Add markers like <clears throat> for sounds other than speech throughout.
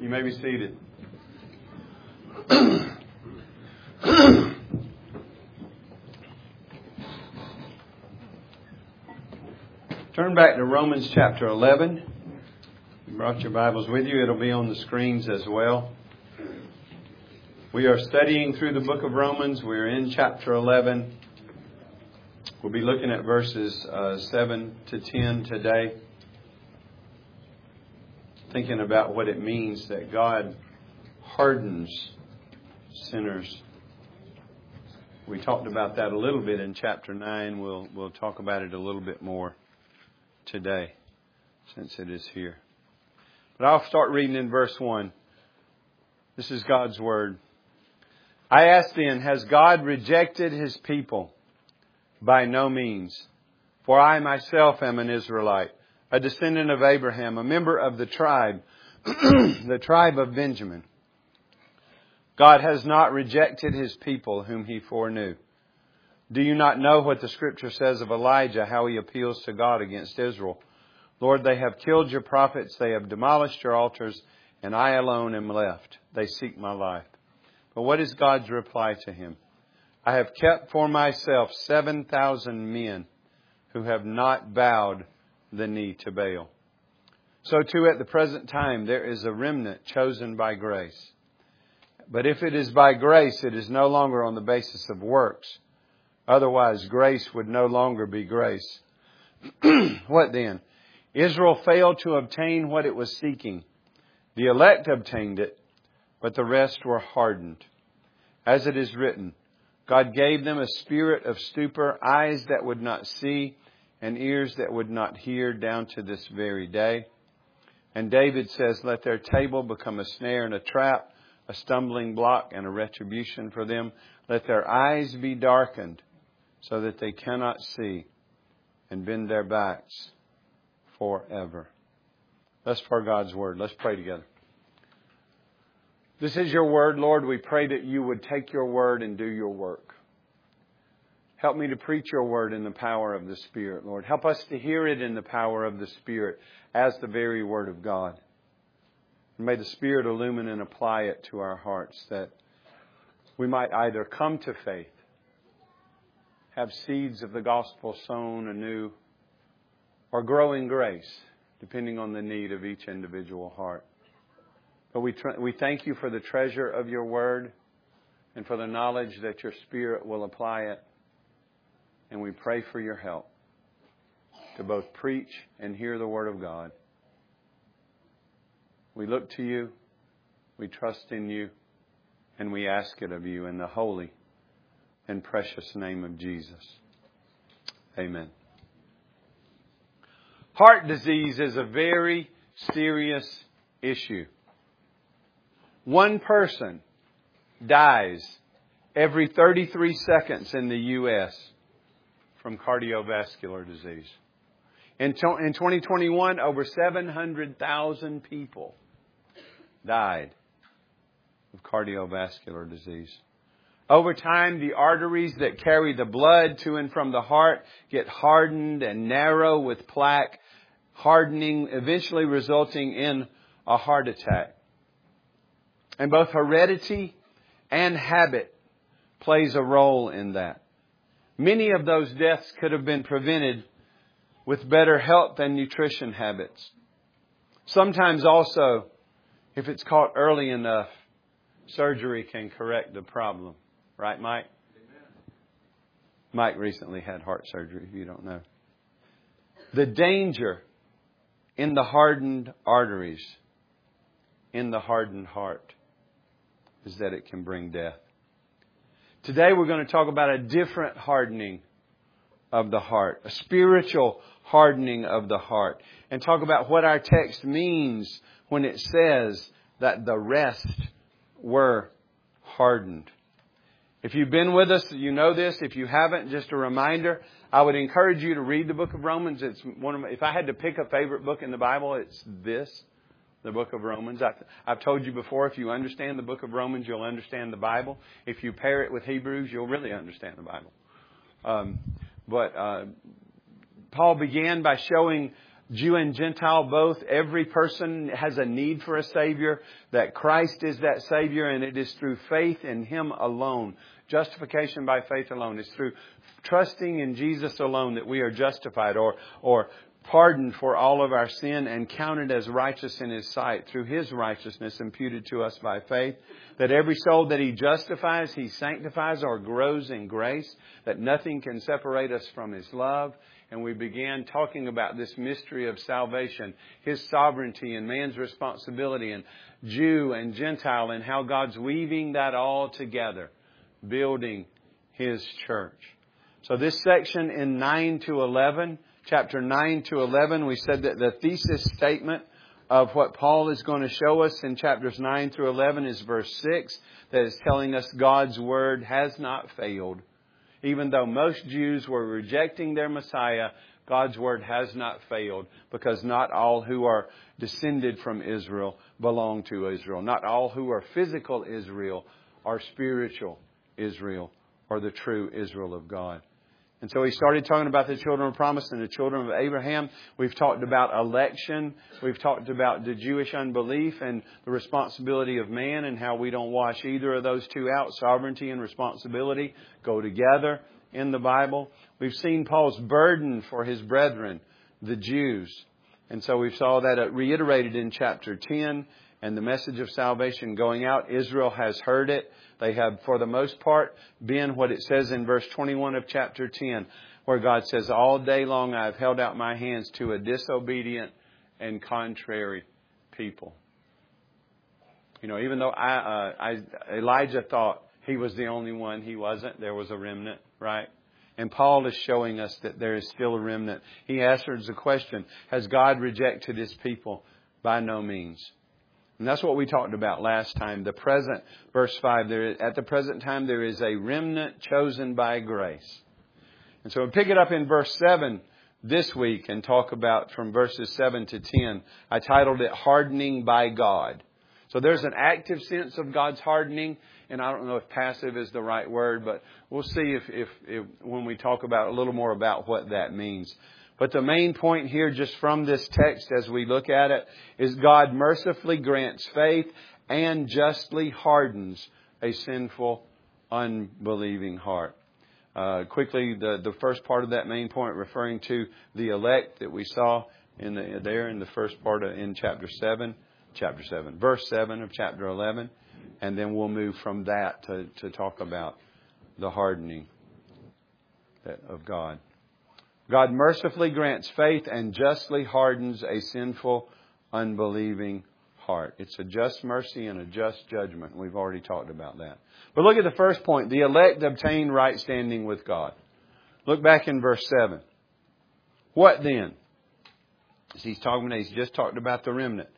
You may be seated. Turn back to Romans chapter 11. You brought your Bibles with you. It'll be on the screens as well. We are studying through the book of Romans. We're in chapter 11. We'll be looking at verses uh, 7 to 10 today, thinking about what it means that God hardens sinners. We talked about that a little bit in chapter 9. We'll, we'll talk about it a little bit more today since it is here. But I'll start reading in verse 1. This is God's Word. I ask then, has God rejected His people? By no means. For I myself am an Israelite, a descendant of Abraham, a member of the tribe, <clears throat> the tribe of Benjamin. God has not rejected His people whom He foreknew. Do you not know what the scripture says of Elijah, how he appeals to God against Israel? Lord, they have killed your prophets, they have demolished your altars, and I alone am left. They seek my life. But what is God's reply to him? I have kept for myself 7,000 men who have not bowed the knee to Baal. So too at the present time there is a remnant chosen by grace. But if it is by grace, it is no longer on the basis of works. Otherwise, grace would no longer be grace. <clears throat> what then? Israel failed to obtain what it was seeking. The elect obtained it, but the rest were hardened. As it is written, God gave them a spirit of stupor, eyes that would not see, and ears that would not hear down to this very day. And David says, Let their table become a snare and a trap, a stumbling block and a retribution for them. Let their eyes be darkened so that they cannot see and bend their backs forever. Let's pray God's word. Let's pray together. This is your word, Lord. We pray that you would take your word and do your work. Help me to preach your word in the power of the Spirit, Lord. Help us to hear it in the power of the Spirit as the very word of God. And may the Spirit illumine and apply it to our hearts that we might either come to faith have seeds of the gospel sown anew or grow in grace, depending on the need of each individual heart. But we, tr- we thank you for the treasure of your word and for the knowledge that your spirit will apply it. And we pray for your help to both preach and hear the word of God. We look to you, we trust in you, and we ask it of you in the holy and precious name of Jesus. Amen. Heart disease is a very serious issue. One person dies every 33 seconds in the U.S. from cardiovascular disease. In, 2021, over 700,000 people died of cardiovascular disease. Over time, the arteries that carry the blood to and from the heart get hardened and narrow with plaque, hardening, eventually resulting in a heart attack. And both heredity and habit plays a role in that. Many of those deaths could have been prevented with better health and nutrition habits. Sometimes also, if it's caught early enough, surgery can correct the problem. Right, Mike? Amen. Mike recently had heart surgery, if you don't know. The danger in the hardened arteries, in the hardened heart, is that it can bring death. Today we're going to talk about a different hardening of the heart, a spiritual hardening of the heart, and talk about what our text means when it says that the rest were hardened. If you've been with us, you know this. If you haven't, just a reminder. I would encourage you to read the book of Romans. It's one of my, if I had to pick a favorite book in the Bible, it's this, the book of Romans. I've, I've told you before, if you understand the book of Romans, you'll understand the Bible. If you pair it with Hebrews, you'll really understand the Bible. Um, but uh, Paul began by showing Jew and Gentile both. Every person has a need for a Savior, that Christ is that Savior, and it is through faith in Him alone. Justification by faith alone. It's through trusting in Jesus alone that we are justified or, or pardoned for all of our sin and counted as righteous in His sight through His righteousness imputed to us by faith. That every soul that He justifies, He sanctifies or grows in grace. That nothing can separate us from His love and we began talking about this mystery of salvation, His sovereignty and man's responsibility and Jew and Gentile and how God's weaving that all together, building His church. So this section in 9 to 11, chapter 9 to 11, we said that the thesis statement of what Paul is going to show us in chapters 9 through 11 is verse 6 that is telling us God's word has not failed even though most Jews were rejecting their Messiah, God's word has not failed because not all who are descended from Israel belong to Israel. Not all who are physical Israel are spiritual Israel or the true Israel of God. And so he started talking about the children of promise and the children of Abraham. We've talked about election. We've talked about the Jewish unbelief and the responsibility of man and how we don't wash either of those two out. Sovereignty and responsibility go together in the Bible. We've seen Paul's burden for his brethren, the Jews. And so we saw that reiterated in chapter 10 and the message of salvation going out. Israel has heard it. They have, for the most part, been what it says in verse 21 of chapter 10, where God says, All day long I have held out my hands to a disobedient and contrary people. You know, even though I, uh, I, Elijah thought he was the only one, he wasn't. There was a remnant, right? And Paul is showing us that there is still a remnant. He answers the question, has God rejected his people? By no means. And that's what we talked about last time. The present, verse 5, there, at the present time there is a remnant chosen by grace. And so we pick it up in verse 7 this week and talk about from verses 7 to 10. I titled it Hardening by God. So there's an active sense of God's hardening, and I don't know if passive is the right word, but we'll see if, if, if when we talk about a little more about what that means. But the main point here, just from this text as we look at it, is God mercifully grants faith and justly hardens a sinful, unbelieving heart. Uh, quickly, the, the first part of that main point referring to the elect that we saw in the, there in the first part of, in chapter 7, chapter 7, verse 7 of chapter 11, and then we'll move from that to, to talk about the hardening of God. God mercifully grants faith and justly hardens a sinful, unbelieving heart. It's a just mercy and a just judgment. We've already talked about that. But look at the first point. The elect obtain right standing with God. Look back in verse 7. What then? As he's talking, he's just talked about the remnant.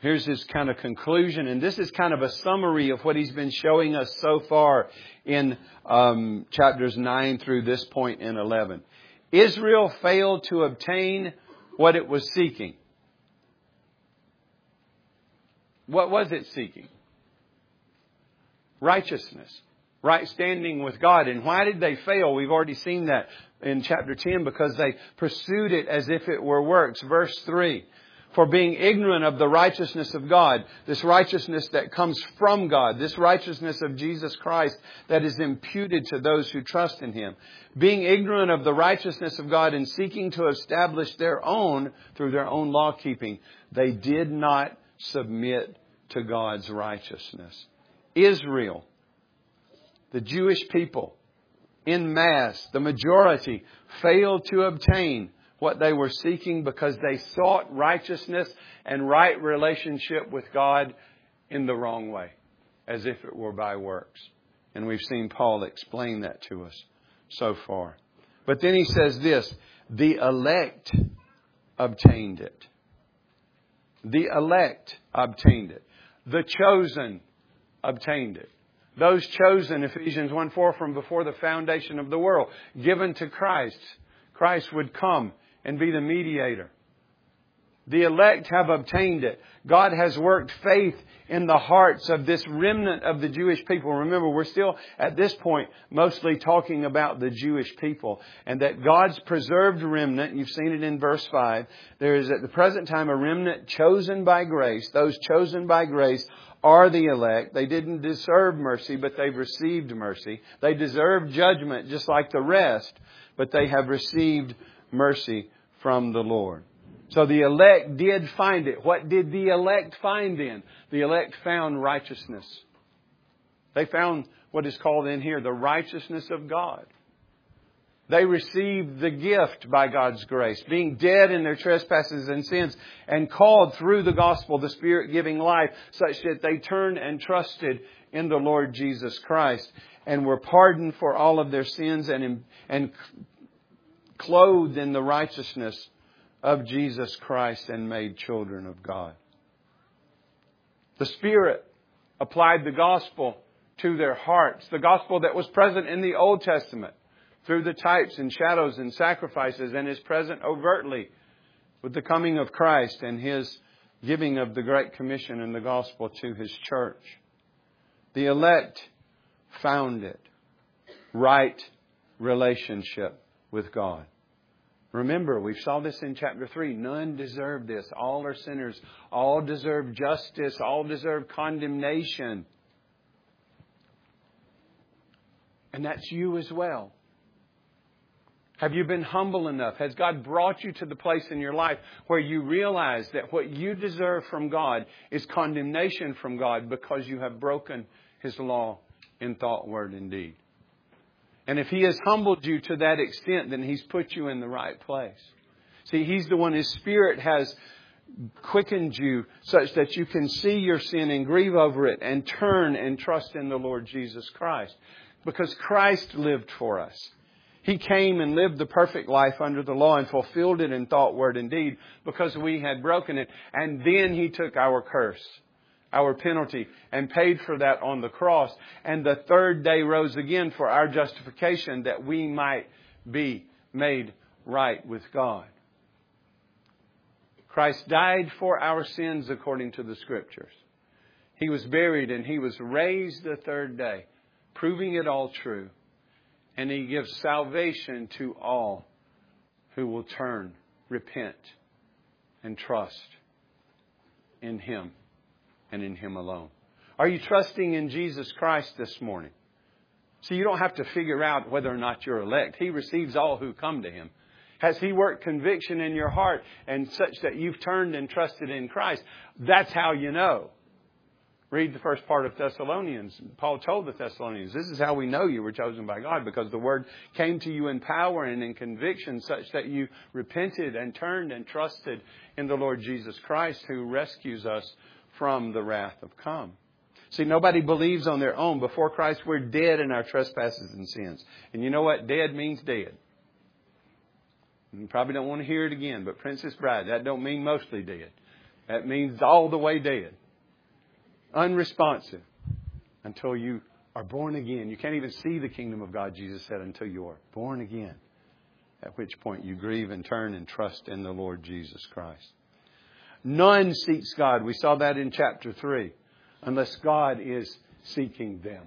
Here's his kind of conclusion, and this is kind of a summary of what he's been showing us so far in um, chapters 9 through this point in 11. Israel failed to obtain what it was seeking. What was it seeking? Righteousness. Right standing with God. And why did they fail? We've already seen that in chapter 10 because they pursued it as if it were works. Verse 3 for being ignorant of the righteousness of God, this righteousness that comes from God, this righteousness of Jesus Christ that is imputed to those who trust in Him. Being ignorant of the righteousness of God and seeking to establish their own through their own law keeping, they did not submit to God's righteousness. Israel, the Jewish people, in mass, the majority, failed to obtain what they were seeking because they sought righteousness and right relationship with God in the wrong way, as if it were by works. And we've seen Paul explain that to us so far. But then he says this the elect obtained it. The elect obtained it. The chosen obtained it. Those chosen, Ephesians 1 4, from before the foundation of the world, given to Christ. Christ would come and be the mediator The elect have obtained it. God has worked faith in the hearts of this remnant of the Jewish people. Remember, we're still at this point mostly talking about the Jewish people and that God's preserved remnant, you've seen it in verse 5, there is at the present time a remnant chosen by grace. Those chosen by grace are the elect. They didn't deserve mercy, but they've received mercy. They deserve judgment just like the rest, but they have received mercy from the Lord. So the elect did find it. What did the elect find in? The elect found righteousness. They found what is called in here the righteousness of God. They received the gift by God's grace, being dead in their trespasses and sins, and called through the gospel the Spirit giving life, such that they turned and trusted in the Lord Jesus Christ, and were pardoned for all of their sins and, and clothed in the righteousness of Jesus Christ and made children of God. The Spirit applied the gospel to their hearts, the gospel that was present in the Old Testament through the types and shadows and sacrifices and is present overtly with the coming of Christ and his giving of the Great Commission and the gospel to his church. The elect found it. Right relationship with God. Remember, we saw this in chapter 3. None deserve this. All are sinners. All deserve justice. All deserve condemnation. And that's you as well. Have you been humble enough? Has God brought you to the place in your life where you realize that what you deserve from God is condemnation from God because you have broken His law in thought, word, and deed? And if He has humbled you to that extent, then He's put you in the right place. See, He's the one, His Spirit has quickened you such that you can see your sin and grieve over it and turn and trust in the Lord Jesus Christ. Because Christ lived for us. He came and lived the perfect life under the law and fulfilled it in thought, word, and deed because we had broken it. And then He took our curse our penalty, and paid for that on the cross. And the third day rose again for our justification that we might be made right with God. Christ died for our sins according to the Scriptures. He was buried and he was raised the third day, proving it all true. And he gives salvation to all who will turn, repent, and trust in him and in Him alone. Are you trusting in Jesus Christ this morning? See, you don't have to figure out whether or not you're elect. He receives all who come to Him. Has He worked conviction in your heart and such that you've turned and trusted in Christ? That's how you know. Read the first part of Thessalonians. Paul told the Thessalonians, This is how we know you were chosen by God, because the word came to you in power and in conviction, such that you repented and turned and trusted in the Lord Jesus Christ, who rescues us from the wrath of come. See, nobody believes on their own. Before Christ, we're dead in our trespasses and sins. And you know what? Dead means dead. You probably don't want to hear it again, but Princess Bride, that don't mean mostly dead. That means all the way dead. Unresponsive until you are born again. You can't even see the kingdom of God, Jesus said, until you are born again. At which point you grieve and turn and trust in the Lord Jesus Christ. None seeks God. We saw that in chapter 3. Unless God is seeking them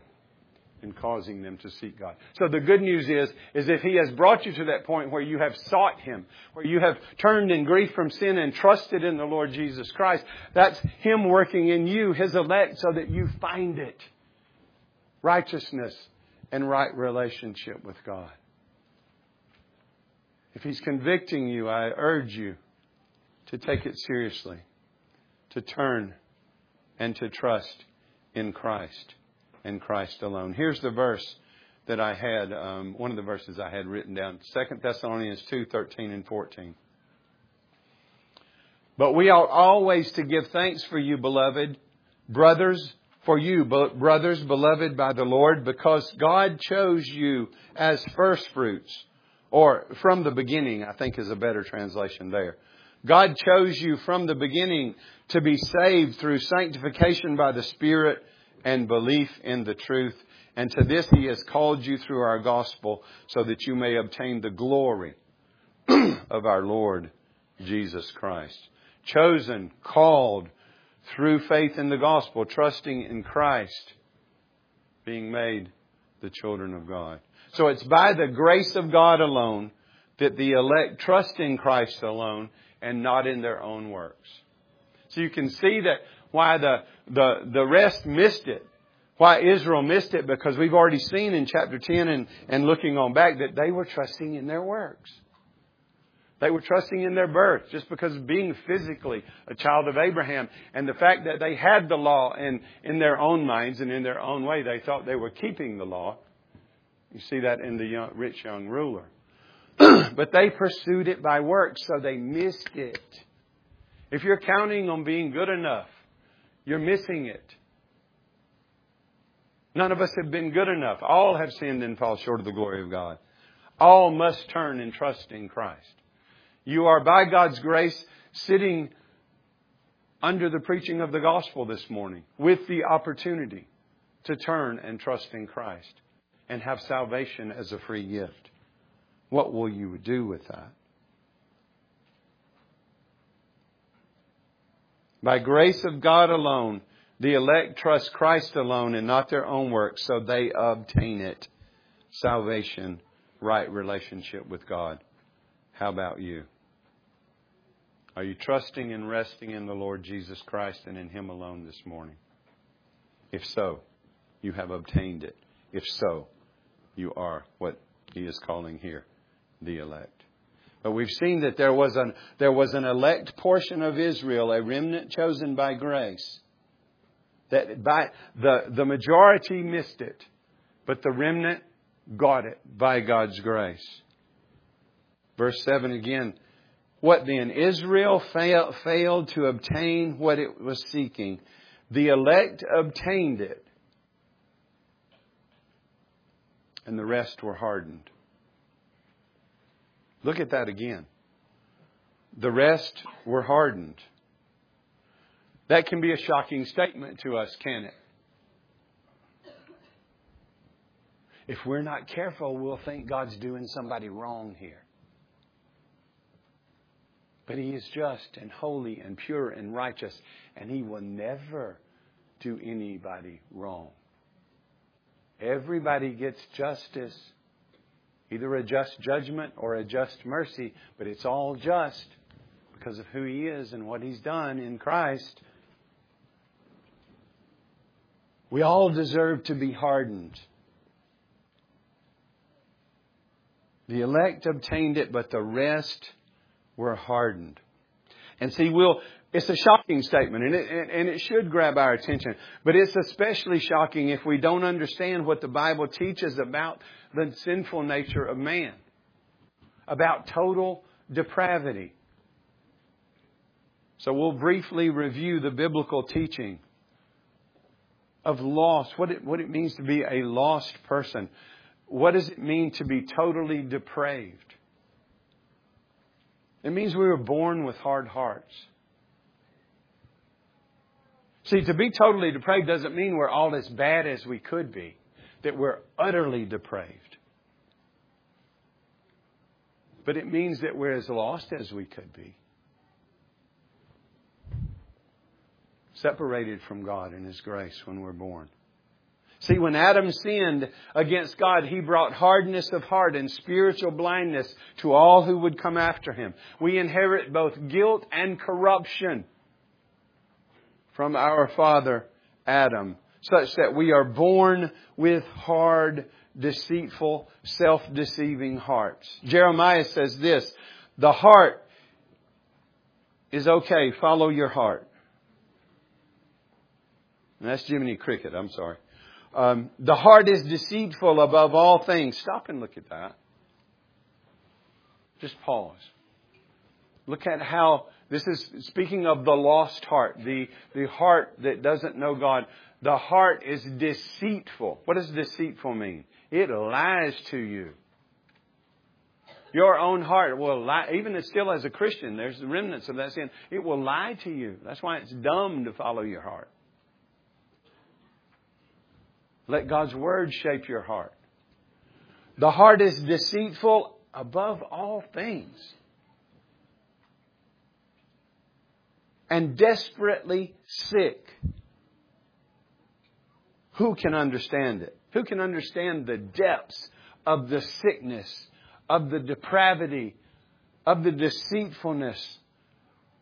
and causing them to seek God. So the good news is, is if He has brought you to that point where you have sought Him, where you have turned in grief from sin and trusted in the Lord Jesus Christ, that's Him working in you, His elect, so that you find it. Righteousness and right relationship with God. If He's convicting you, I urge you to take it seriously, to turn and to trust in Christ and Christ alone. Here's the verse that I had, um, one of the verses I had written down 2 Thessalonians 2 13 and 14. But we ought always to give thanks for you, beloved brothers, for you, brothers, beloved by the Lord, because God chose you as firstfruits, or from the beginning, I think is a better translation there. God chose you from the beginning to be saved through sanctification by the Spirit and belief in the truth. And to this He has called you through our gospel so that you may obtain the glory <clears throat> of our Lord Jesus Christ. chosen, called through faith in the gospel, trusting in Christ, being made the children of God. So it's by the grace of God alone that the elect trust in Christ alone and not in their own works. So you can see that why the, the, the rest missed it. Why Israel missed it because we've already seen in chapter 10 and, and looking on back that they were trusting in their works. They were trusting in their birth just because being physically a child of Abraham and the fact that they had the law and in their own minds and in their own way they thought they were keeping the law. You see that in the young, rich young ruler. <clears throat> but they pursued it by works, so they missed it. If you're counting on being good enough, you're missing it. None of us have been good enough. All have sinned and fall short of the glory of God. All must turn and trust in Christ. You are, by God's grace, sitting under the preaching of the gospel this morning with the opportunity to turn and trust in Christ and have salvation as a free gift. What will you do with that? By grace of God alone, the elect trust Christ alone and not their own works, so they obtain it. Salvation, right relationship with God. How about you? Are you trusting and resting in the Lord Jesus Christ and in Him alone this morning? If so, you have obtained it. If so, you are what He is calling here the elect. But we've seen that there was an, there was an elect portion of Israel, a remnant chosen by grace. That by, the, the majority missed it, but the remnant got it by God's grace. Verse 7 again. What then? Israel fail, failed to obtain what it was seeking. The elect obtained it, and the rest were hardened. Look at that again. The rest were hardened. That can be a shocking statement to us, can it? If we're not careful, we'll think God's doing somebody wrong here. But He is just and holy and pure and righteous, and He will never do anybody wrong. Everybody gets justice Either a just judgment or a just mercy, but it's all just because of who He is and what He's done in Christ. We all deserve to be hardened. The elect obtained it, but the rest were hardened. And see, we'll, it's a shocking statement, and it, and it should grab our attention. But it's especially shocking if we don't understand what the Bible teaches about the sinful nature of man, about total depravity. So we'll briefly review the biblical teaching of loss, what it, what it means to be a lost person. What does it mean to be totally depraved? It means we were born with hard hearts. See, to be totally depraved doesn't mean we're all as bad as we could be, that we're utterly depraved. But it means that we're as lost as we could be. Separated from God and His grace when we're born. See, when Adam sinned against God, he brought hardness of heart and spiritual blindness to all who would come after him. We inherit both guilt and corruption from our father Adam, such that we are born with hard deceitful, self-deceiving hearts. Jeremiah says this, the heart is okay, follow your heart. And that's Jiminy Cricket, I'm sorry. Um, the heart is deceitful above all things. Stop and look at that. Just pause. Look at how this is speaking of the lost heart, the, the heart that doesn't know God. The heart is deceitful. What does deceitful mean? It lies to you. Your own heart will lie, even still as a Christian, there's remnants of that sin. It will lie to you. That's why it's dumb to follow your heart. Let God's Word shape your heart. The heart is deceitful above all things. and desperately sick. Who can understand it? Who can understand the depths of the sickness, of the depravity, of the deceitfulness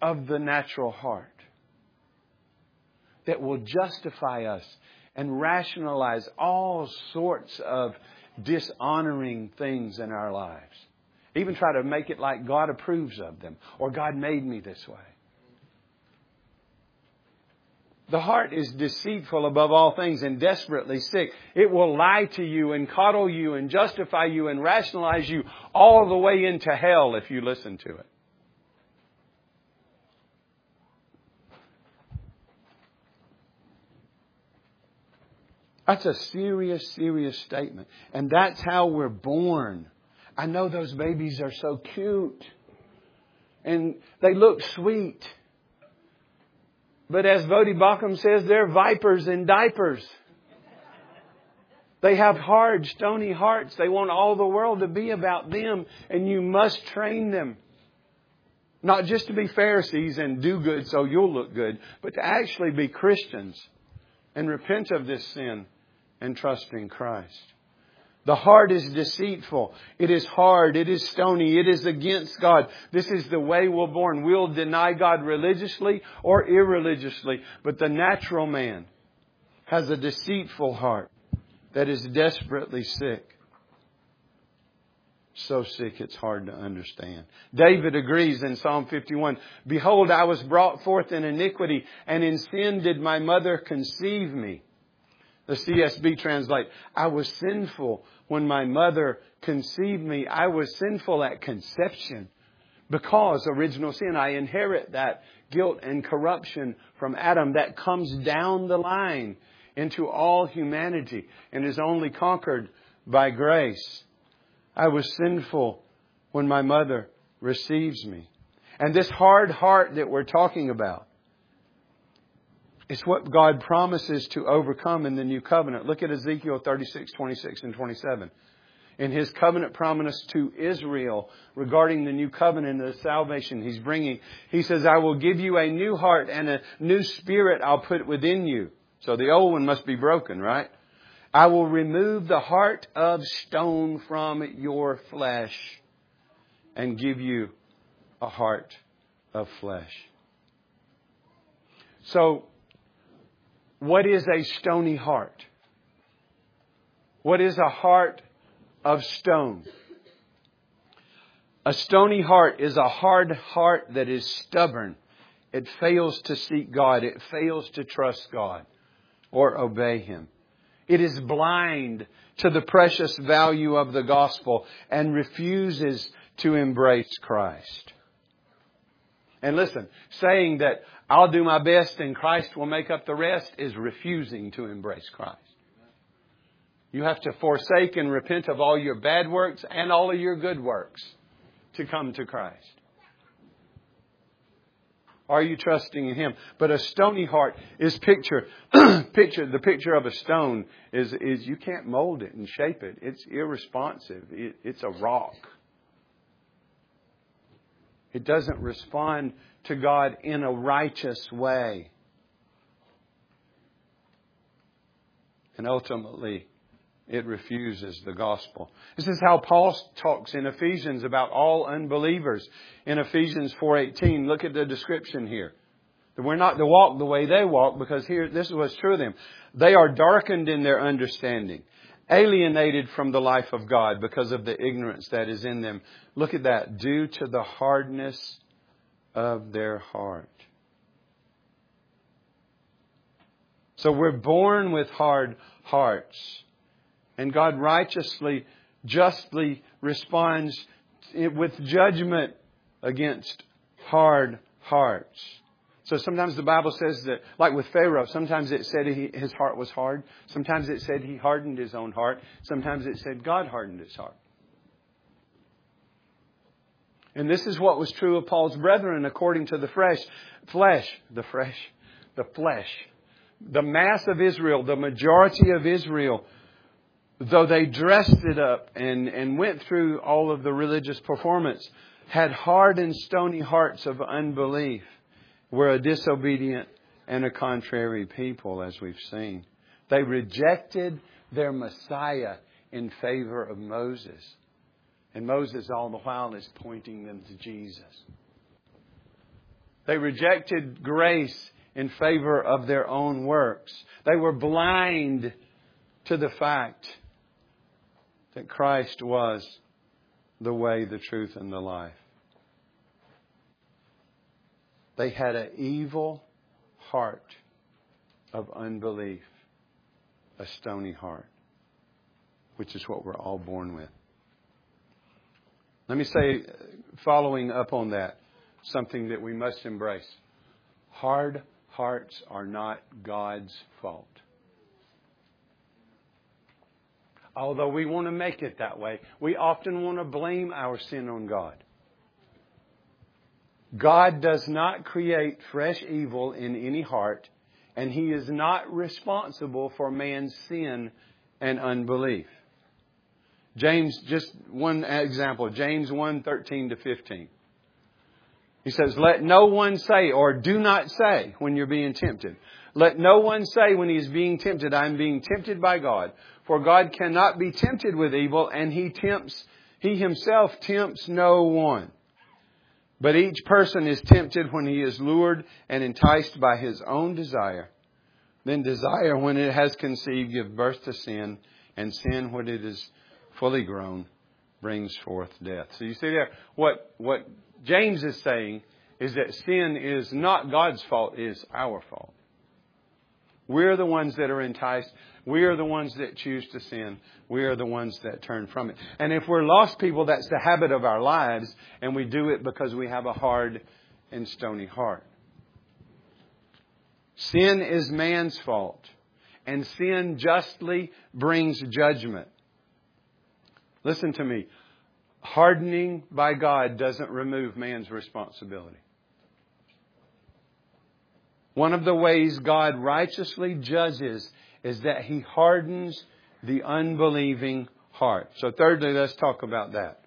of the natural heart that will justify us and rationalize all sorts of dishonoring things in our lives. Even try to make it like God approves of them or God made me this way. The heart is deceitful above all things and desperately sick. It will lie to you and coddle you and justify you and rationalize you all the way into hell if you listen to it. That's a serious, serious statement. And that's how we're born. I know those babies are so cute. And they look sweet. But as Voddie Baucham says, they're vipers in diapers. They have hard, stony hearts. They want all the world to be about them, and you must train them. Not just to be Pharisees and do good so you'll look good, but to actually be Christians and repent of this sin and trust in Christ. The heart is deceitful. It is hard. It is stony. It is against God. This is the way we're born. We'll deny God religiously or irreligiously. But the natural man has a deceitful heart that is desperately sick. So sick it's hard to understand. David agrees in Psalm 51, Behold, I was brought forth in iniquity, and in sin did my mother conceive me. The CSB translate, I was sinful when my mother conceived me. I was sinful at conception because original sin. I inherit that guilt and corruption from Adam that comes down the line into all humanity and is only conquered by grace. I was sinful when my mother receives me. And this hard heart that we're talking about it's what God promises to overcome in the new covenant. Look at Ezekiel 36, 26, and 27. In his covenant promise to Israel regarding the new covenant and the salvation he's bringing, he says, I will give you a new heart and a new spirit I'll put within you. So the old one must be broken, right? I will remove the heart of stone from your flesh and give you a heart of flesh. So what is a stony heart? What is a heart of stone? A stony heart is a hard heart that is stubborn. It fails to seek God. It fails to trust God or obey Him. It is blind to the precious value of the gospel and refuses to embrace Christ. And listen, saying that I'll do my best and Christ will make up the rest is refusing to embrace Christ. You have to forsake and repent of all your bad works and all of your good works to come to Christ. Are you trusting in Him? But a stony heart is picture, <clears throat> picture, the picture of a stone is, is you can't mold it and shape it. It's irresponsive. It, it's a rock. It doesn't respond to God in a righteous way. And ultimately, it refuses the gospel. This is how Paul talks in Ephesians about all unbelievers. In Ephesians 4:18, look at the description here. That we're not to walk the way they walk because here this is what's true of them. They are darkened in their understanding, alienated from the life of God because of the ignorance that is in them. Look at that, due to the hardness of their heart. So we're born with hard hearts. And God righteously, justly responds with judgment against hard hearts. So sometimes the Bible says that, like with Pharaoh, sometimes it said he, his heart was hard. Sometimes it said he hardened his own heart. Sometimes it said God hardened his heart. And this is what was true of Paul's brethren according to the flesh, the fresh, the flesh. The mass of Israel, the majority of Israel, though they dressed it up and, and went through all of the religious performance, had hard and stony hearts of unbelief. were a disobedient and a contrary people, as we've seen. They rejected their Messiah in favor of Moses. And Moses, all the while, is pointing them to Jesus. They rejected grace in favor of their own works. They were blind to the fact that Christ was the way, the truth, and the life. They had an evil heart of unbelief, a stony heart, which is what we're all born with. Let me say, following up on that, something that we must embrace. Hard hearts are not God's fault. Although we want to make it that way, we often want to blame our sin on God. God does not create fresh evil in any heart, and He is not responsible for man's sin and unbelief. James, just one example, James 1 13 to 15. He says, Let no one say, or do not say when you're being tempted. Let no one say when he is being tempted, I am being tempted by God. For God cannot be tempted with evil, and he tempts, he himself tempts no one. But each person is tempted when he is lured and enticed by his own desire. Then desire, when it has conceived, gives birth to sin, and sin, when it is fully grown, brings forth death. So you see there, what, what James is saying is that sin is not God's fault, it is our fault. We're the ones that are enticed. We are the ones that choose to sin. We are the ones that turn from it. And if we're lost people, that's the habit of our lives, and we do it because we have a hard and stony heart. Sin is man's fault, and sin justly brings judgment. Listen to me. Hardening by God doesn't remove man's responsibility. One of the ways God righteously judges is that He hardens the unbelieving heart. So, thirdly, let's talk about that.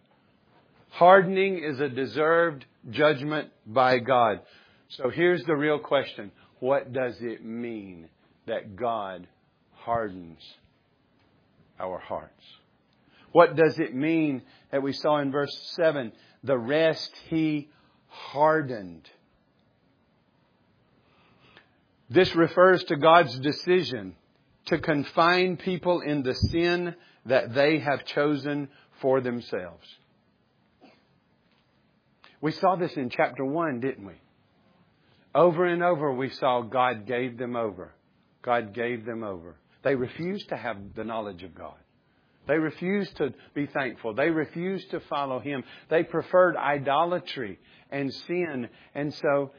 Hardening is a deserved judgment by God. So, here's the real question What does it mean that God hardens our hearts? What does it mean that we saw in verse 7? The rest He hardened. This refers to God's decision to confine people in the sin that they have chosen for themselves. We saw this in chapter 1, didn't we? Over and over we saw God gave them over. God gave them over. They refused to have the knowledge of God. They refused to be thankful. They refused to follow Him. They preferred idolatry and sin. And so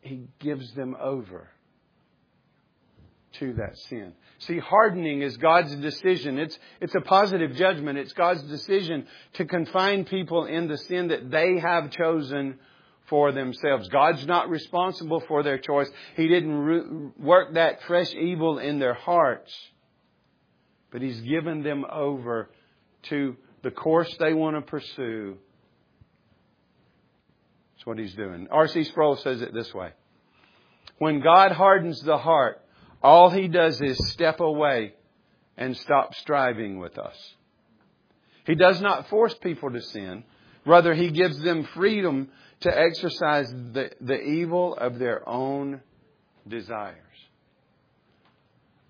He gives them over to that sin. See, hardening is God's decision. It's, it's a positive judgment. It's God's decision to confine people in the sin that they have chosen for themselves. God's not responsible for their choice. He didn't re- work that fresh evil in their hearts. But He's given them over to the course they want to pursue. That's what He's doing. R.C. Sproul says it this way. When God hardens the heart, all he does is step away and stop striving with us. He does not force people to sin. Rather, he gives them freedom to exercise the, the evil of their own desires.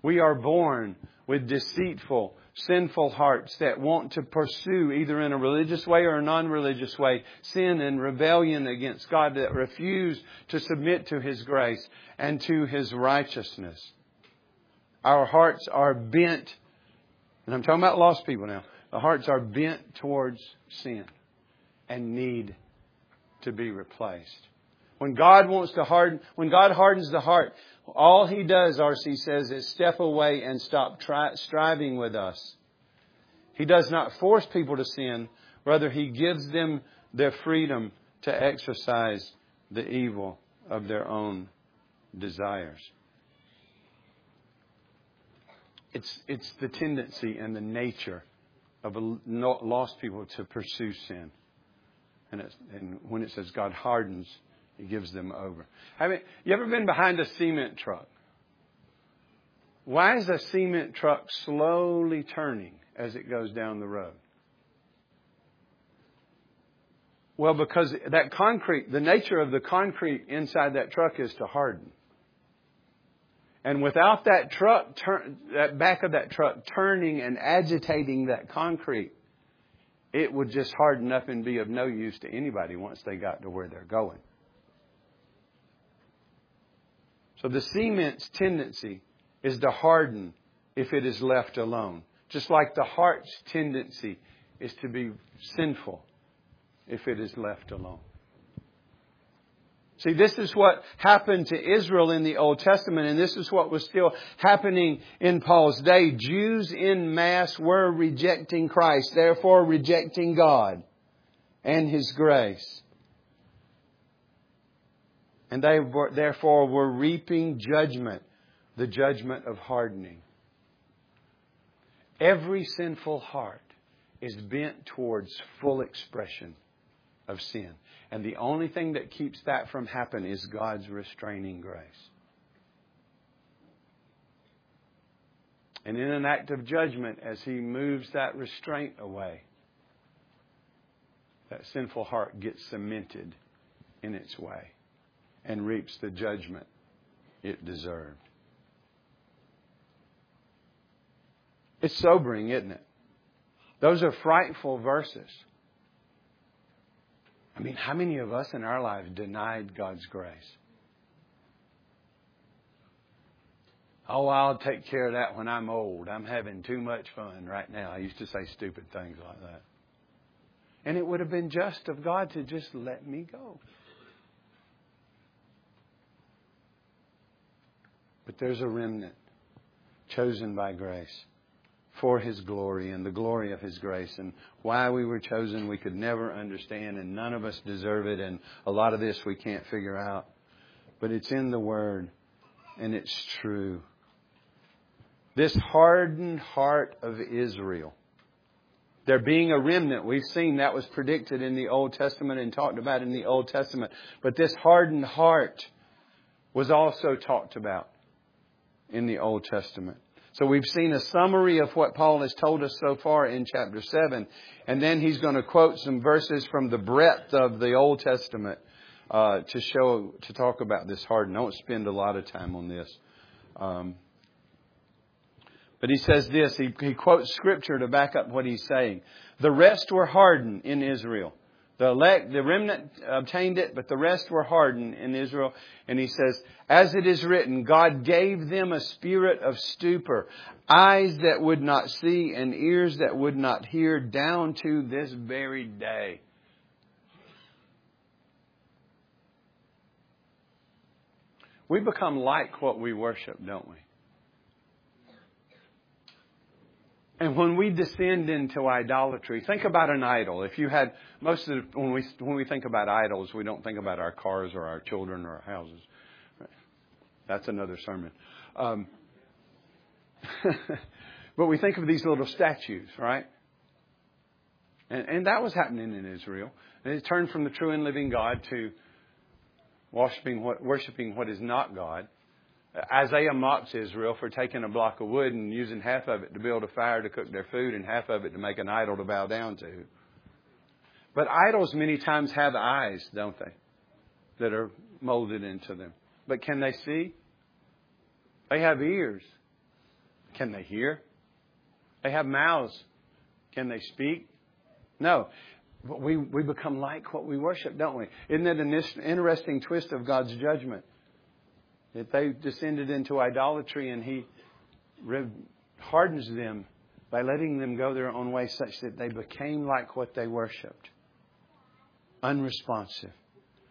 We are born with deceitful, sinful hearts that want to pursue, either in a religious way or a non religious way, sin and rebellion against God that refuse to submit to His grace and to His righteousness. Our hearts are bent, and I'm talking about lost people now. The hearts are bent towards sin and need to be replaced. When God wants to harden, when God hardens the heart, all He does, R.C. says, is step away and stop tri- striving with us. He does not force people to sin, rather, He gives them their freedom to exercise the evil of their own desires. It's, it's the tendency and the nature of lost people to pursue sin. And, and when it says God hardens He gives them over. I mean, you ever been behind a cement truck? Why is a cement truck slowly turning as it goes down the road? Well, because that concrete, the nature of the concrete inside that truck is to harden. And without that truck, that back of that truck turning and agitating that concrete, it would just harden up and be of no use to anybody once they got to where they're going. So the cement's tendency is to harden if it is left alone. Just like the heart's tendency is to be sinful if it is left alone. See, this is what happened to Israel in the Old Testament, and this is what was still happening in Paul's day. Jews in mass were rejecting Christ, therefore rejecting God and His grace. And they were, therefore were reaping judgment, the judgment of hardening. Every sinful heart is bent towards full expression of sin. And the only thing that keeps that from happening is God's restraining grace. And in an act of judgment, as He moves that restraint away, that sinful heart gets cemented in its way and reaps the judgment it deserved. It's sobering, isn't it? Those are frightful verses. I mean, how many of us in our lives denied God's grace? Oh, I'll take care of that when I'm old. I'm having too much fun right now. I used to say stupid things like that. And it would have been just of God to just let me go. But there's a remnant chosen by grace for His glory and the glory of His grace. And why we were chosen, we could never understand, and none of us deserve it. And a lot of this we can't figure out. But it's in the Word, and it's true. This hardened heart of Israel. There being a remnant, we've seen that was predicted in the Old Testament and talked about in the Old Testament. But this hardened heart was also talked about in the Old Testament. So we've seen a summary of what Paul has told us so far in chapter 7. And then he's going to quote some verses from the breadth of the Old Testament uh, to show, to talk about this harden. I won't spend a lot of time on this. Um, but he says this, he, he quotes scripture to back up what he's saying. The rest were hardened in Israel. The elect, the remnant obtained it, but the rest were hardened in Israel. And he says, as it is written, God gave them a spirit of stupor, eyes that would not see and ears that would not hear down to this very day. We become like what we worship, don't we? And when we descend into idolatry, think about an idol. If you had most of the, when we when we think about idols, we don't think about our cars or our children or our houses. That's another sermon. Um, <laughs> but we think of these little statues, right? And, and that was happening in Israel. And they turned from the true and living God to worshiping what, worshiping what is not God. Isaiah mocks Israel for taking a block of wood and using half of it to build a fire to cook their food and half of it to make an idol to bow down to. But idols many times have eyes, don't they? That are molded into them. But can they see? They have ears. Can they hear? They have mouths. Can they speak? No. But we, we become like what we worship, don't we? Isn't that an interesting twist of God's judgment? That they descended into idolatry and he hardens them by letting them go their own way such that they became like what they worshiped unresponsive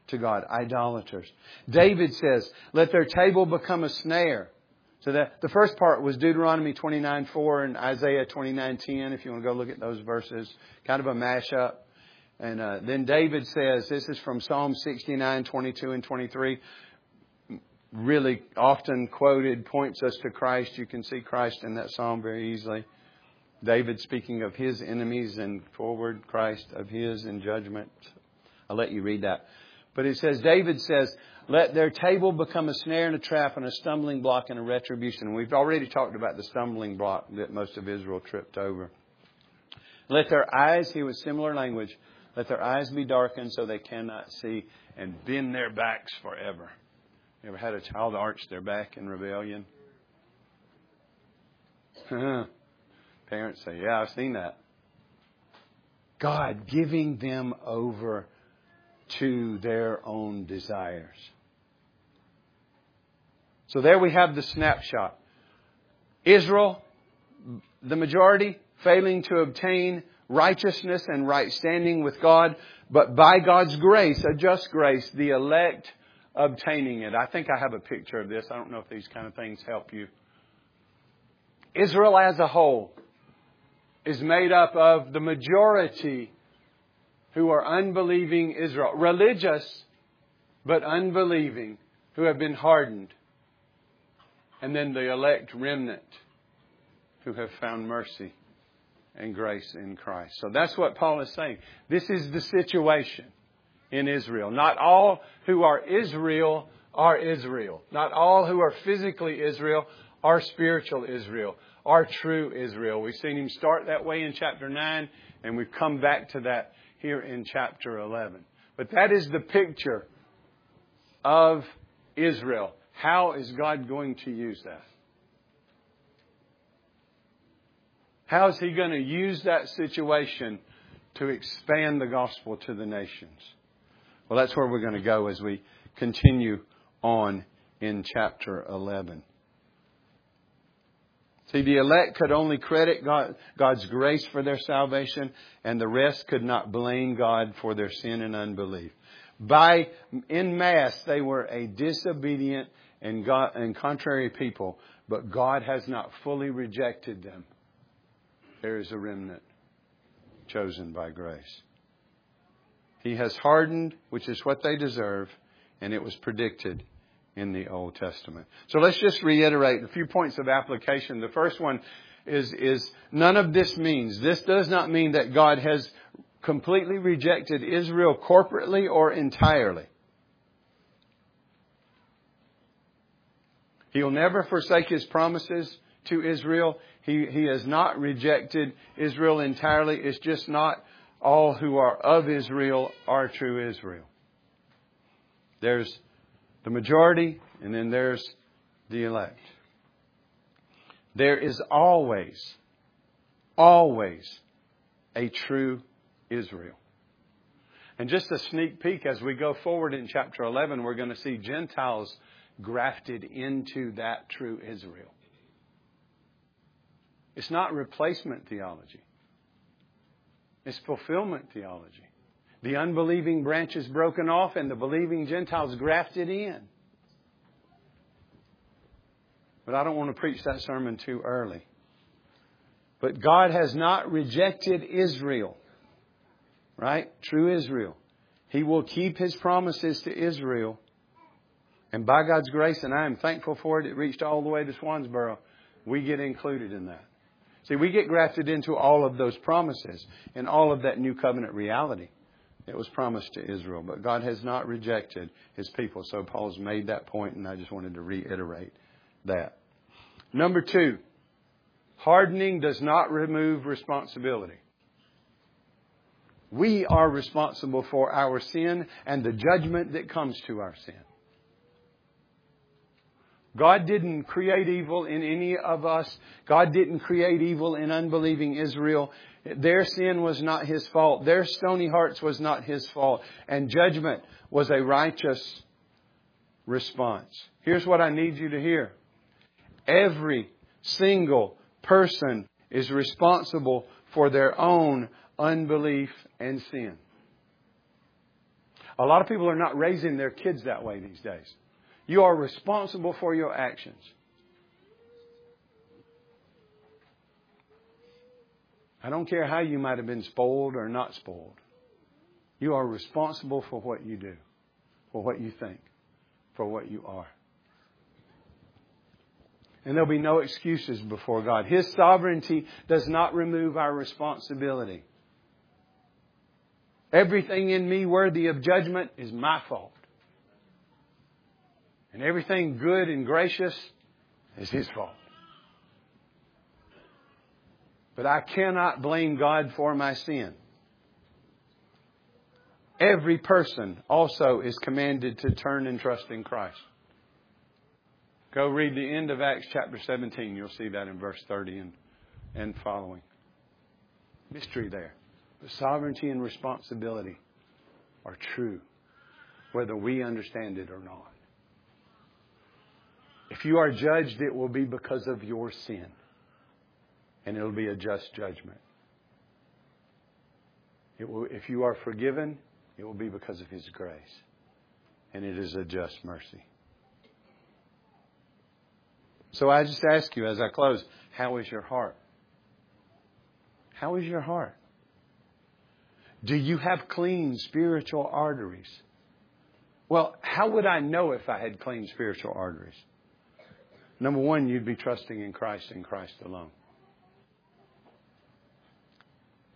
to God, idolaters. David says, Let their table become a snare. So that the first part was Deuteronomy 29:4 and Isaiah 29:10. If you want to go look at those verses, kind of a mashup. And uh, then David says, this is from Psalm 69, 22 and 23 really often quoted points us to Christ. You can see Christ in that psalm very easily. David speaking of his enemies and forward Christ of his in judgment. I'll let you read that. But it says, David says, let their table become a snare and a trap and a stumbling block and a retribution. We've already talked about the stumbling block that most of Israel tripped over. Let their eyes, he was similar language, let their eyes be darkened so they cannot see and bend their backs forever. Ever had a child arch their back in rebellion? Parents say, Yeah, I've seen that. God giving them over to their own desires. So there we have the snapshot. Israel, the majority, failing to obtain righteousness and right standing with God, but by God's grace, a just grace, the elect obtaining it. I think I have a picture of this. I don't know if these kind of things help you. Israel as a whole is made up of the majority who are unbelieving Israel, religious but unbelieving, who have been hardened, and then the elect remnant who have found mercy and grace in Christ. So that's what Paul is saying. This is the situation in Israel. Not all who are Israel are Israel. Not all who are physically Israel are spiritual Israel, are true Israel. We've seen him start that way in chapter 9, and we've come back to that here in chapter 11. But that is the picture of Israel. How is God going to use that? How is He going to use that situation to expand the gospel to the nations? Well, that's where we're going to go as we continue on in chapter 11. See, the elect could only credit God, God's grace for their salvation, and the rest could not blame God for their sin and unbelief. By, in mass, they were a disobedient and, God, and contrary people, but God has not fully rejected them. There is a remnant chosen by grace. He has hardened, which is what they deserve, and it was predicted in the Old Testament. So let's just reiterate a few points of application. The first one is, is none of this means, this does not mean that God has completely rejected Israel corporately or entirely. He'll never forsake his promises to Israel. He, he has not rejected Israel entirely. It's just not all who are of Israel are true Israel. There's the majority, and then there's the elect. There is always, always a true Israel. And just a sneak peek as we go forward in chapter 11, we're going to see Gentiles grafted into that true Israel. It's not replacement theology. It's fulfillment theology. The unbelieving branch is broken off and the believing Gentiles grafted in. But I don't want to preach that sermon too early. But God has not rejected Israel. Right? True Israel. He will keep His promises to Israel. And by God's grace, and I am thankful for it, it reached all the way to Swansboro. We get included in that. See, we get grafted into all of those promises and all of that new covenant reality. It was promised to Israel, but God has not rejected his people. So Paul's made that point, and I just wanted to reiterate that. Number two, hardening does not remove responsibility. We are responsible for our sin and the judgment that comes to our sin. God didn't create evil in any of us. God didn't create evil in unbelieving Israel. Their sin was not His fault. Their stony hearts was not His fault. And judgment was a righteous response. Here's what I need you to hear. Every single person is responsible for their own unbelief and sin. A lot of people are not raising their kids that way these days. You are responsible for your actions. I don't care how you might have been spoiled or not spoiled. You are responsible for what you do, for what you think, for what you are. And there'll be no excuses before God. His sovereignty does not remove our responsibility. Everything in me worthy of judgment is my fault. And everything good and gracious is His fault. But I cannot blame God for my sin. Every person also is commanded to turn and trust in Christ. Go read the end of Acts chapter 17. You'll see that in verse 30 and, and following. Mystery there. The sovereignty and responsibility are true, whether we understand it or not. If you are judged, it will be because of your sin, and it'll be a just judgment. Will, if you are forgiven, it will be because of His grace, and it is a just mercy. So I just ask you as I close, how is your heart? How is your heart? Do you have clean spiritual arteries? Well, how would I know if I had clean spiritual arteries? Number one, you'd be trusting in Christ and Christ alone.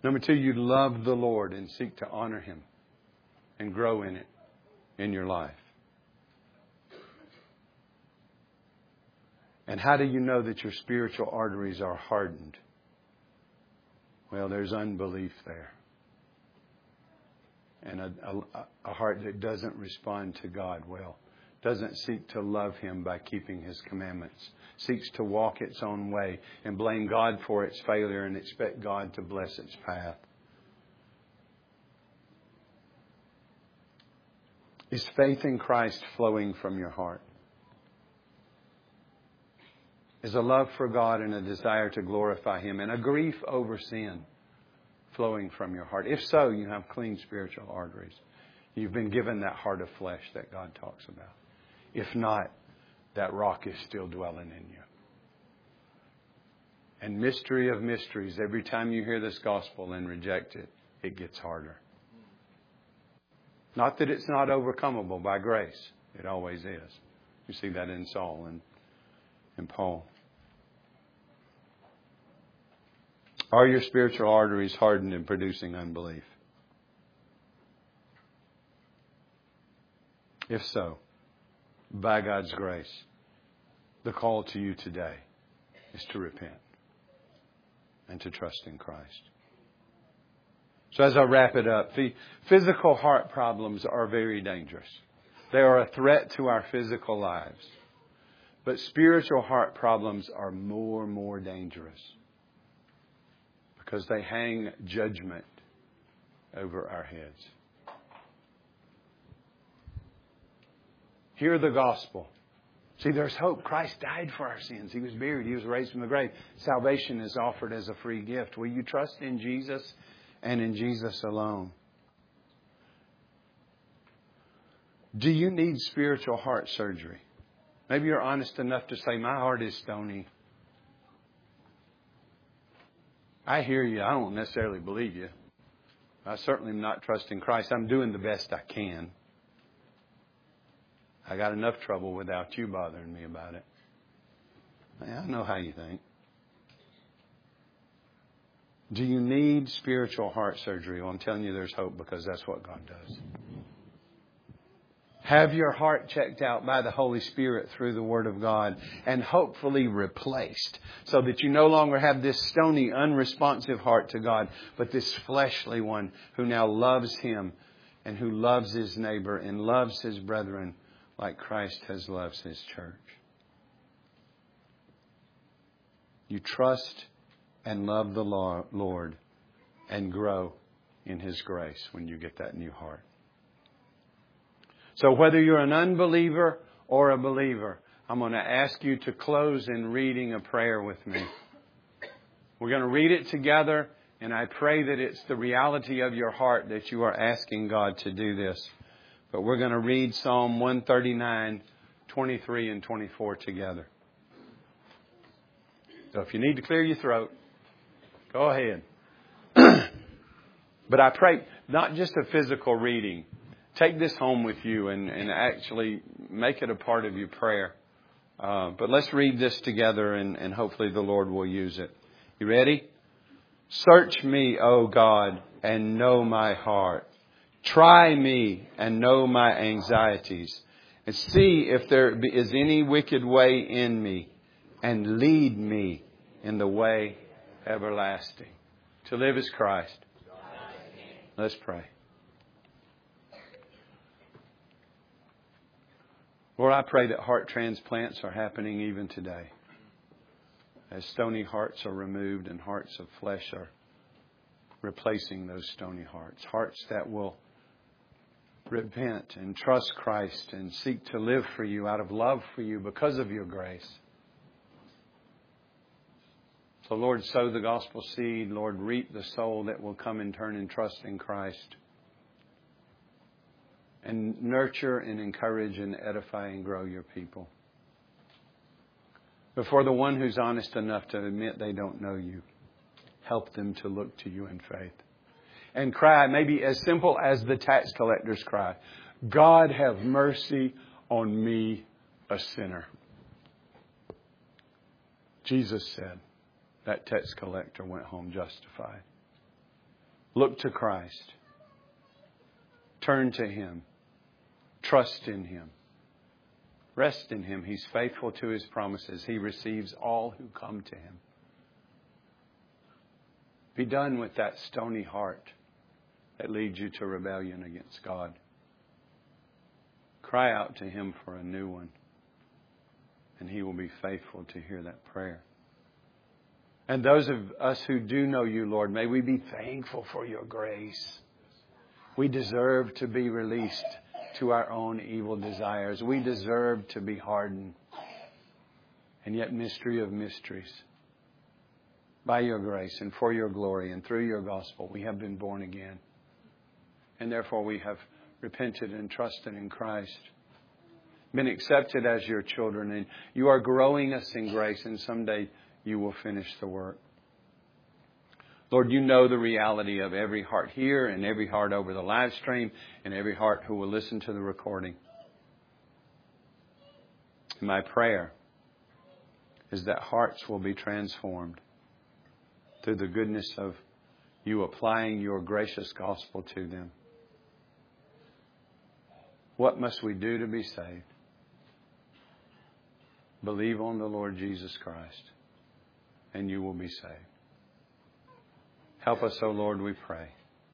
Number two, you'd love the Lord and seek to honor Him and grow in it in your life. And how do you know that your spiritual arteries are hardened? Well, there's unbelief there. And a, a, a, heart that doesn't respond to God well, doesn't seek to love Him by keeping His commandments, seeks to walk its own way and blame God for its failure and expect God to bless its path. Is faith in Christ flowing from your heart? Is a love for God and a desire to glorify Him and a grief over sin flowing from your heart? If so, you have clean spiritual arteries. You've been given that heart of flesh that God talks about. If not, that rock is still dwelling in you. And mystery of mysteries, every time you hear this gospel and reject it, it gets harder. Not that it's not overcomable by grace. It always is. You see that in Saul and, and Paul. Are your spiritual arteries hardened in producing unbelief? If so, by God's grace, the call to you today is to repent and to trust in Christ. So as I wrap it up, physical heart problems are very dangerous. They are a threat to our physical lives. But spiritual heart problems are more and more dangerous because they hang judgment over our heads. Hear the gospel. See, there's hope. Christ died for our sins. He was buried. He was raised from the grave. Salvation is offered as a free gift. Will you trust in Jesus and in Jesus alone? Do you need spiritual heart surgery? Maybe you're honest enough to say, My heart is stony. I hear you. I don't necessarily believe you. I certainly am not trusting Christ. I'm doing the best I can. I got enough trouble without you bothering me about it. I know how you think. Do you need spiritual heart surgery? Well, I'm telling you there's hope because that's what God does. Have your heart checked out by the Holy Spirit through the Word of God and hopefully replaced so that you no longer have this stony, unresponsive heart to God, but this fleshly one who now loves Him and who loves his neighbor and loves his brethren like Christ has loved his church. You trust and love the Lord and grow in his grace when you get that new heart. So whether you're an unbeliever or a believer, I'm going to ask you to close in reading a prayer with me. We're going to read it together, and I pray that it's the reality of your heart that you are asking God to do this. But we're going to read Psalm 139, 23, and 24 together. So if you need to clear your throat, go ahead. but I pray not just a physical reading, take this home with you and, and actually make it a part of your prayer. Uh, but let's read this together and, and hopefully the Lord will use it. You ready? Search me, O God, and know my heart. Try me and know my anxieties and see if there is any wicked way in me and lead me in the way everlasting. To live is Christ. Let's pray. Lord, I pray that heart transplants are happening even today. As stony hearts are removed and hearts of flesh are replacing those stony hearts. Hearts that will repent and trust Christ and seek to live for you out of love for you because of your grace. So, Lord, sow the gospel seed. Lord, reap the soul that will come and turn and trust in Christ. And nurture and encourage and edify and grow your people. But for the one who's honest enough to admit they don't know you, help them to look to you in faith. And cry, maybe as simple as the tax collector's cry God, have mercy on me, a sinner. Jesus said, that tax collector went home justified. Look to Christ. Turn to Him. Trust in Him. Rest in Him. He's faithful to His promises. He receives all who come to Him. Be done with that stony heart that leads you to rebellion against God. Cry out to Him for a new one, and He will be faithful to hear that prayer. And those of us who do know you, Lord, may we be thankful for your grace. We deserve to be released to our own evil desires. We deserve to be hardened. And yet, mystery of mysteries. By your grace and for your glory and through your gospel, we have been born again. And therefore, we have repented and trusted in Christ, been accepted as your children, and you are growing us in grace, and someday you will finish the work. Lord, you know the reality of every heart here and every heart over the live stream and every heart who will listen to the recording. My prayer is that hearts will be transformed through the goodness of you applying your gracious gospel to them. What must we do to be saved? Believe on the Lord Jesus Christ, and you will be saved. Help us, O Lord, we pray.